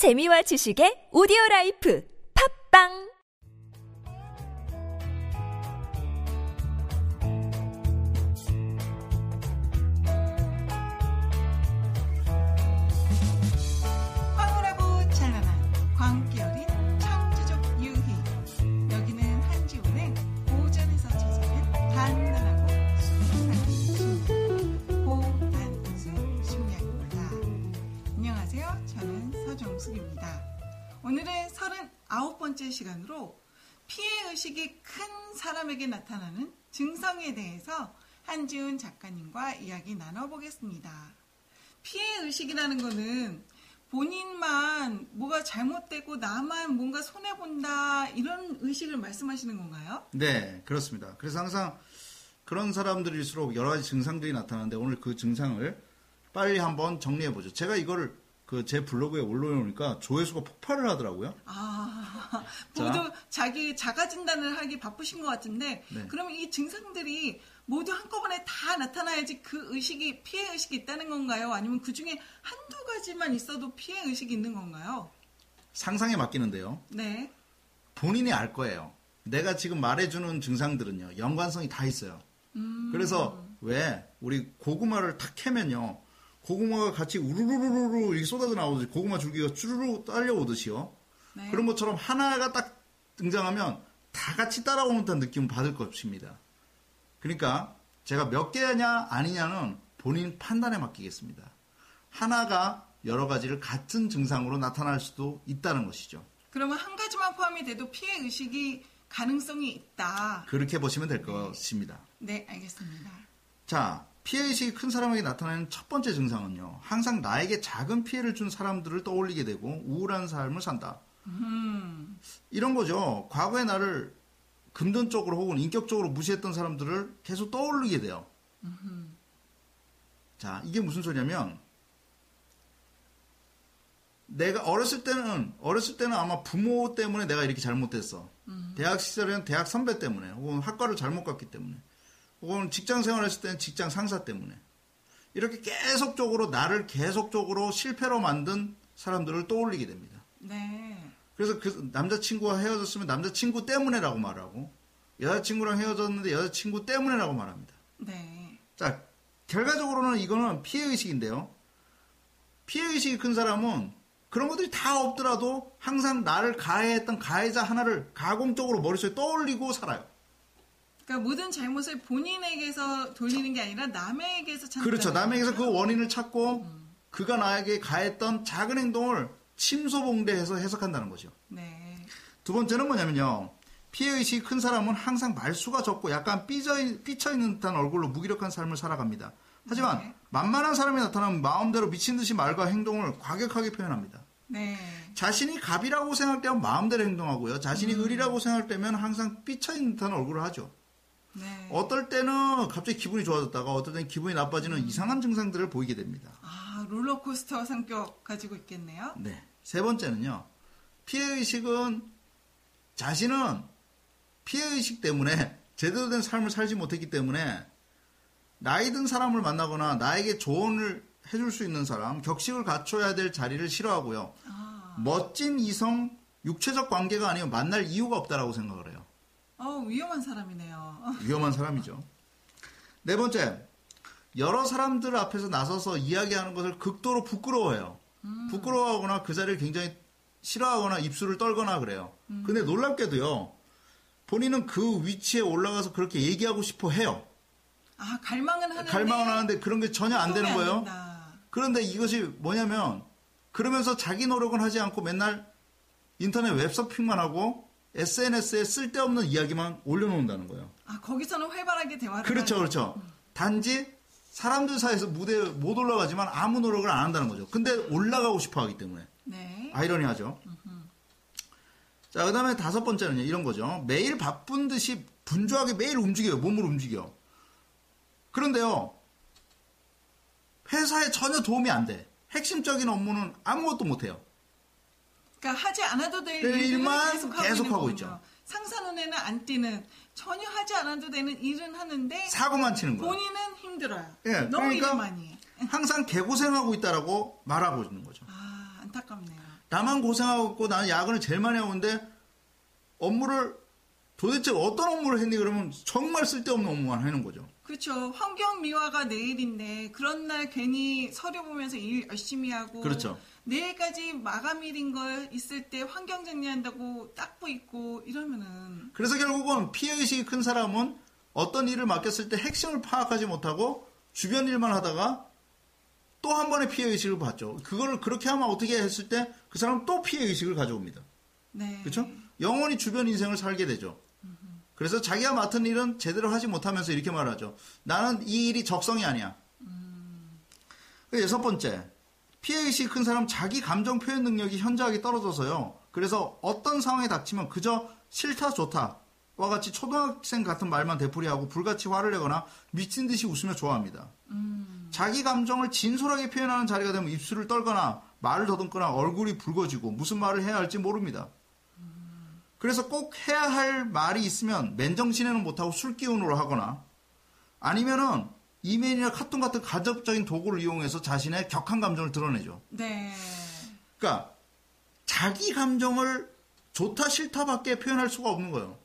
재미와 지식의 오디오 라이프. 팝빵 번째 시간으로 피해 의식이 큰 사람에게 나타나는 증상에 대해서 한지훈 작가님과 이야기 나눠보겠습니다 피해 의식이라는 거는 본인만 뭐가 잘못되고 나만 뭔가 손해 본다 이런 의식을 말씀하시는 건가요? 네, 그렇습니다. 그래서 항상 그런 사람들일수록 여러 가지 증상들이 나타나는데 오늘 그 증상을 빨리 한번 정리해 보죠. 제가 이거를 그 제 블로그에 올려놓으니까 조회수가 폭발을 하더라고요. 아, 자. 모두 자 기 자가 진단을 하기 바쁘신 것 같은데 네. 그러면 이 증상들이 모두 한꺼번에 다 나타나야지 그 의식이 피해 의식이 있다는 건가요? 아니면 그 중에 한두 가지만 있어도 피해 의식이 있는 건가요? 상상에 맡기는데요. 네. 본인이 알 거예요. 내가 지금 말해주는 증상들은요, 연관성이 다 있어요. 그래서 왜 우리 고구마를 탁 캐면요, 고구마가 같이 우르르르르 이렇게 쏟아져 나오듯이 고구마 줄기가 쭈르르 딸려오듯이요. 네. 그런 것처럼 하나가 딱 등장하면 다 같이 따라오는 듯한 느낌을 받을 것입니다. 그러니까 제가 몇 개냐 아니냐는 본인 판단에 맡기겠습니다. 하나가 여러 가지를 같은 증상으로 나타날 수도 있다는 것이죠. 그러면 한 가지만 포함이 돼도 피해 의식이 가능성이 있다. 그렇게 보시면 될 것입니다. 네, 알겠습니다. 자, 피해의식이 큰 사람에게 나타나는 첫 번째 증상은요. 항상 나에게 작은 피해를 준 사람들을 떠올리게 되고 우울한 삶을 산다. 이런 거죠. 과거의 나를 금전적으로 혹은 인격적으로 무시했던 사람들을 계속 떠올리게 돼요. 자, 이게 무슨 소리냐면 내가 어렸을 때는 어렸을 때는 아마 부모 때문에 내가 이렇게 잘못됐어. 대학 시절에는 대학 선배 때문에 혹은 학과를 잘못 갔기 때문에 혹은 직장 생활했을 때는 직장 상사 때문에 이렇게 계속적으로 나를 계속적으로 실패로 만든 사람들을 떠올리게 됩니다. 네. 그래서 그 남자친구와 헤어졌으면 남자친구 때문에라고 말하고 여자친구랑 헤어졌는데 여자친구 때문에라고 말합니다. 네. 자, 결과적으로는 이거는 피해 의식인데요. 피해 의식이 큰 사람은 그런 것들이 다 없더라도 항상 나를 가해했던 가해자 하나를 가공적으로 머릿속에 떠올리고 살아요. 그러니까 모든 잘못을 본인에게서 돌리는 게 아니라 남에게서 찾는 그렇죠. 남에게서 그 원인을 찾고 그가 나에게 가했던 작은 행동을 침소봉대해서 해석한다는 거죠. 네. 두 번째는 뭐냐면요. 피해의식이 큰 사람은 항상 말수가 적고 약간 삐져, 삐쳐있는 듯한 얼굴로 무기력한 삶을 살아갑니다. 하지만 네. 만만한 사람이 나타나면 마음대로 미친 듯이 말과 행동을 과격하게 표현합니다. 네. 자신이 갑이라고 생각할 때면 마음대로 행동하고요. 자신이 을이라고 생각할 때면 항상 삐쳐있는 듯한 얼굴을 하죠. 네. 어떨 때는 갑자기 기분이 좋아졌다가 어떨 때는 기분이 나빠지는 이상한 증상들을 보이게 됩니다. 아, 롤러코스터 성격 가지고 있겠네요. 네. 세 번째는요. 피해 의식은 자신은 피해 의식 때문에 제대로 된 삶을 살지 못했기 때문에 나이 든 사람을 만나거나 나에게 조언을 해줄 수 있는 사람, 격식을 갖춰야 될 자리를 싫어하고요. 아. 멋진 이성, 육체적 관계가 아니면 만날 이유가 없다라고 생각을 해요. 어, 위험한 사람이네요. 위험한 사람이죠. 네 번째, 여러 사람들 앞에서 나서서 이야기하는 것을 극도로 부끄러워해요. 부끄러워하거나 그 자리를 굉장히 싫어하거나 입술을 떨거나 그래요. 근데 놀랍게도요, 본인은 그 위치에 올라가서 그렇게 얘기하고 싶어 해요. 아, 갈망은 하는데 갈망을 하는데 그런 게 전혀 안 되는 거예요. 그런데 이것이 뭐냐면, 그러면서 자기 노력은 하지 않고 맨날 인터넷 웹서핑만 하고 SNS에 쓸데없는 이야기만 올려놓는다는 거예요. 아, 거기서는 활발하게 대화를 그렇죠, 그렇죠. 단지 사람들 사이에서 무대에 못 올라가지만 아무 노력을 안 한다는 거죠. 근데 올라가고 싶어 하기 때문에. 네. 아이러니하죠. 자, 그 다음에 다섯 번째는요, 이런 거죠. 매일 바쁜 듯이 분주하게 매일 움직여요. 몸을 움직여. 그런데요, 회사에 전혀 도움이 안 돼. 핵심적인 업무는 아무것도 못 해요. 그러니까 하지 않아도 될 네, 일들을 일만 계속 하고, 계속 있는 하고 거군요. 있죠. 상사 눈에는 안 띄는 전혀 하지 않아도 되는 일은 하는데 사고만 치는 거예요. 본인은 힘들어요. 예, 너무 그러니까 일을 많이 해. 항상 개고생하고 있다라고 말하고 있는 거죠. 아, 안타깝네요. 나만 고생하고 있고 나는 야근을 제일 많이 하고 있는데 업무를 도대체 어떤 업무를 했니 그러면 정말 쓸데없는 업무만 하는 거죠. 그렇죠. 환경 미화가 내일인데 그런 날 괜히 서류 보면서 일 열심히 하고 그렇죠. 내일까지 마감일인 걸 있을 때 환경 정리한다고 딱보 있고 이러면은 그래서 결국은 피해 의식이 큰 사람은 어떤 일을 맡겼을 때 핵심을 파악하지 못하고 주변 일만 하다가 또 한 번의 피해 의식을 받죠. 그거를 그렇게 하면 어떻게 했을 때 그 사람은 또 피해 의식을 가져옵니다. 네. 그렇죠? 영원히 주변 인생을 살게 되죠. 그래서 자기가 맡은 일은 제대로 하지 못하면서 이렇게 말하죠. 나는 이 일이 적성이 아니야. 그 여섯 번째, 피해의식이 큰 사람 자기 감정 표현 능력이 현저하게 떨어져서요. 그래서 어떤 상황에 닥치면 그저 싫다 좋다 와 같이 초등학생 같은 말만 되풀이하고 불같이 화를 내거나 미친 듯이 웃으며 좋아합니다. 자기 감정을 진솔하게 표현하는 자리가 되면 입술을 떨거나 말을 더듬거나 얼굴이 붉어지고 무슨 말을 해야 할지 모릅니다. 그래서 꼭 해야 할 말이 있으면 맨정신에는 못하고 술 기운으로 하거나 아니면은 이메일이나 카톡 같은 가적적인 도구를 이용해서 자신의 격한 감정을 드러내죠. 네. 그러니까 자기 감정을 좋다 싫다밖에 표현할 수가 없는 거예요.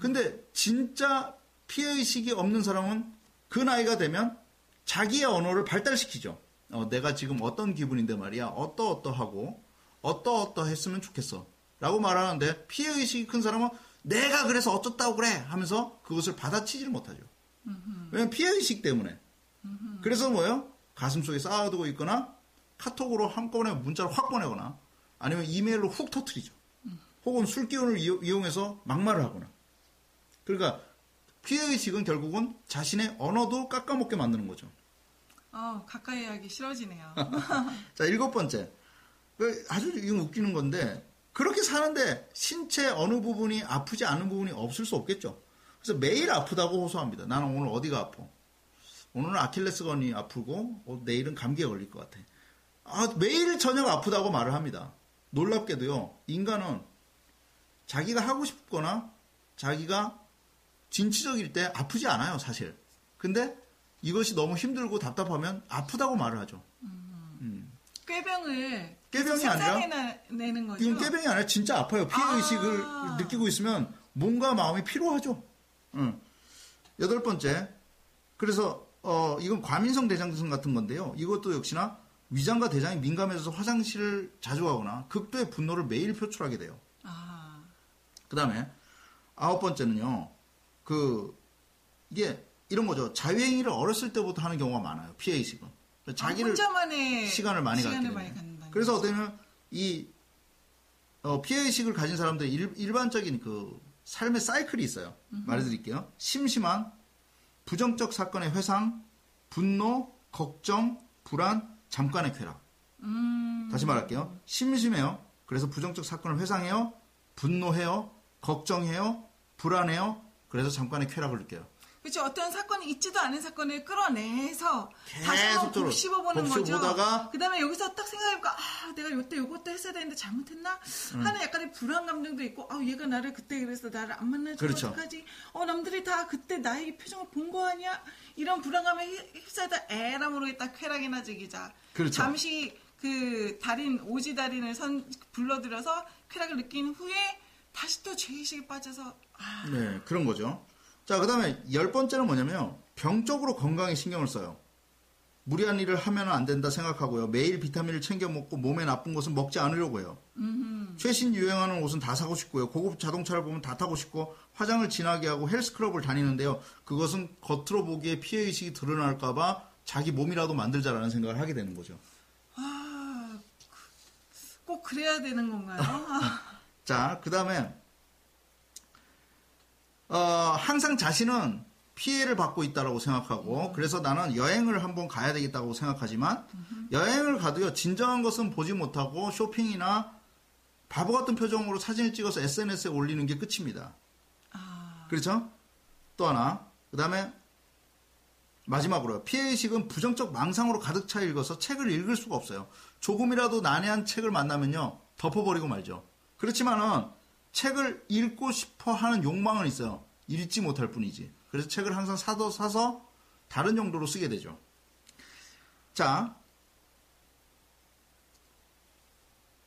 근데 진짜 피해 의식이 없는 사람은 그 나이가 되면 자기의 언어를 발달시키죠. 어, 내가 지금 어떤 기분인데 말이야. 어떠어떠하고 어떠어떠했으면 좋겠어. 라고 말하는데 피해의식이 큰 사람은 내가 그래서 어쩌다고 그래 하면서 그것을 받아치지를 못하죠. 왜냐면 피해의식 때문에. 그래서 뭐예요? 가슴속에 쌓아두고 있거나 카톡으로 한꺼번에 문자를 확 보내거나 아니면 이메일로 훅 터트리죠. 혹은 술 기운을 이용- 이용해서 막말을 하거나. 그러니까 피해의식은 결국은 자신의 언어도 깎아먹게 만드는 거죠. 어, 가까이 하기 싫어지네요. 자, 일곱 번째. 그 아주 이건 웃기는 건데, 그렇게 사는데 신체 어느 부분이 아프지 않은 부분이 없을 수 없겠죠. 그래서 매일 아프다고 호소합니다. 나는 오늘 어디가 아파? 오늘은 아킬레스건이 아프고, 어, 내일은 감기에 걸릴 것 같아. 아, 매일 저녁 아프다고 말을 합니다. 놀랍게도요, 인간은 자기가 하고 싶거나 자기가 진취적일 때 아프지 않아요, 사실. 근데 이것이 너무 힘들고 답답하면 아프다고 말을 하죠. 꾀병을 꾀병이 아니라 상상해내는 거죠. 이건 깨병이 아니라 진짜 아파요. 피해 아. 의식을 느끼고 있으면 몸과 마음이 피로하죠. 응. 여덟 번째. 그래서 어 이건 과민성 대장증 같은 건데요. 이것도 역시나 위장과 대장이 민감해져서 화장실을 자주 가거나 극도의 분노를 매일 표출하게 돼요. 아, 그다음에 아홉 번째는요. 그 이게 이런 거죠. 자유행위를 어렸을 때부터 하는 경우가 많아요. 피해 의식은. 자기를 혼자만의 시간을 많이 갖게 시간을 되요. 그래서 어떻게 보면 이 어, 피해의식을 가진 사람들 일, 반적인 그 삶의 사이클이 있어요. 말해드릴게요. 심심한, 부정적 사건의 회상, 분노, 걱정, 불안, 잠깐의 쾌락. 음, 다시 말할게요. 심심해요. 그래서 부정적 사건을 회상해요. 분노해요. 걱정해요. 불안해요. 그래서 잠깐의 쾌락을 느껴요. 그렇죠. 어떤 사건이 있지도 않은 사건을 끌어내서 다시 계속 한번 곱씹어보는 거죠. 그다음에 여기서 딱 생각해보니까 아, 내가 요때 요것도 했어야 되는데 잘못했나 음. 하는 약간의 불안 감정도 있고, 아, 얘가 나를 그때 그래서 나를 안 만나주면 그렇죠. 어떡하지? 어, 남들이 다 그때 나의 표정을 본 거 아니야? 이런 불안감에 휩- 휩싸이다 에라 모르겠다 쾌락이나 즐기자. 그렇죠. 잠시 그 달인 오지 달인을 선 불러들여서 쾌락을 느낀 후에 다시 또 죄의식에 빠져서 아, 네, 그런 거죠. 자, 그 다음에 열 번째는 뭐냐면요. 병적으로 건강에 신경을 써요. 무리한 일을 하면 안 된다 생각하고요. 매일 비타민을 챙겨 먹고 몸에 나쁜 것은 먹지 않으려고 해요. 최신 유행하는 옷은 다 사고 싶고요. 고급 자동차를 보면 다 타고 싶고 화장을 진하게 하고 헬스클럽을 다니는데요. 그것은 겉으로 보기에 피해의식이 드러날까봐 자기 몸이라도 만들자라는 생각을 하게 되는 거죠. 아, 꼭 그래야 되는 건가요? 아, 자, 그 다음에, 어, 항상 자신은 피해를 받고 있다라고 생각하고, 그래서 나는 여행을 한번 가야 되겠다고 생각하지만, 여행을 가도요, 진정한 것은 보지 못하고, 쇼핑이나 바보 같은 표정으로 사진을 찍어서 SNS에 올리는 게 끝입니다. 아, 그렇죠? 또 하나, 그 다음에, 마지막으로요. 피해의식은 부정적 망상으로 가득 차 읽어서 책을 읽을 수가 없어요. 조금이라도 난해한 책을 만나면요. 덮어버리고 말죠. 그렇지만은 책을 읽고 싶어 하는 욕망은 있어요. 읽지 못할 뿐이지. 그래서 책을 항상 사도 사서 다른 용도로 쓰게 되죠. 자.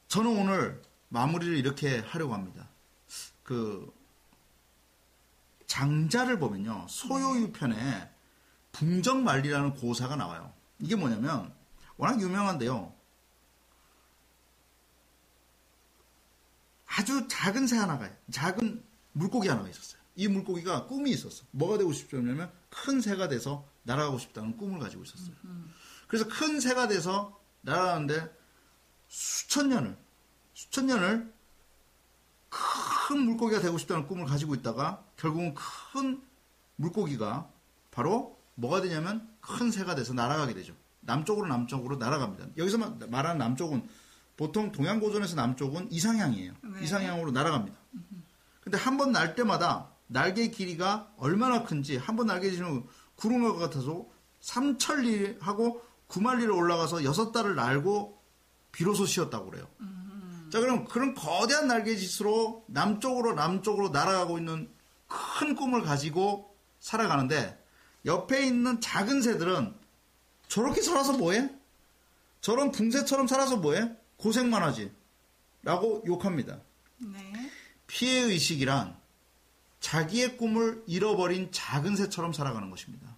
저는 오늘 마무리를 이렇게 하려고 합니다. 그 장자를 보면요. 소요유편에 붕정만리라는 고사가 나와요. 이게 뭐냐면 워낙 유명한데요. 아주 작은 새 하나가 작은 물고기 하나가 있었어요. 이 물고기가 꿈이 있었어. 뭐가 되고 싶냐면 큰 새가 돼서 날아가고 싶다는 꿈을 가지고 있었어요. 그래서 큰 새가 돼서 날아가는데 수천 년을 수천 년을 큰 물고기가 되고 싶다는 꿈을 가지고 있다가 결국은 큰 물고기가 바로 뭐가 되냐면 큰 새가 돼서 날아가게 되죠. 남쪽으로 남쪽으로 날아갑니다. 여기서 말하는 남쪽은 보통 동양 고전에서 남쪽은 이상향이에요. 네. 이상향으로 날아갑니다. 근데 한 번 날 때마다 날개 길이가 얼마나 큰지 한 번 날개 지는 구름과 같아서 삼천리하고 구만리를 올라가서 여섯 달을 날고 비로소 쉬었다고 그래요. 자, 그럼 그런 거대한 날개짓으로 남쪽으로 남쪽으로 날아가고 있는 큰 꿈을 가지고 살아가는데 옆에 있는 작은 새들은 저렇게 살아서 뭐해? 저런 붕새처럼 살아서 뭐해? 고생만 하지. 라고 욕합니다. 네. 피해 의식이란 자기의 꿈을 잃어버린 작은 새처럼 살아가는 것입니다.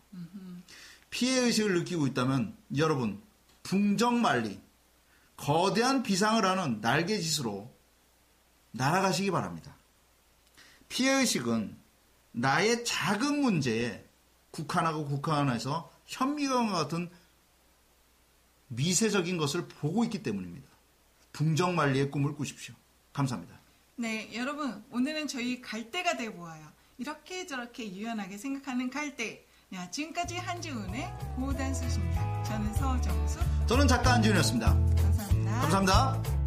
피해 의식을 느끼고 있다면 여러분, 붕정만리, 거대한 비상을 하는 날개짓으로 날아가시기 바랍니다. 피해 의식은 나의 작은 문제에 국한하고 국한해서 현미경과 같은 미세적인 것을 보고 있기 때문입니다. 붕정만리의 꿈을 꾸십시오. 감사합니다. 네, 여러분, 오늘은 저희 갈대가 돼 보아요. 이렇게 저렇게 유연하게 생각하는 갈대. 야, 지금까지 한지훈의 고단수십니다. 저는 서정수. 저는 작가 안지훈이었습니다. 감사합니다. 감사합니다.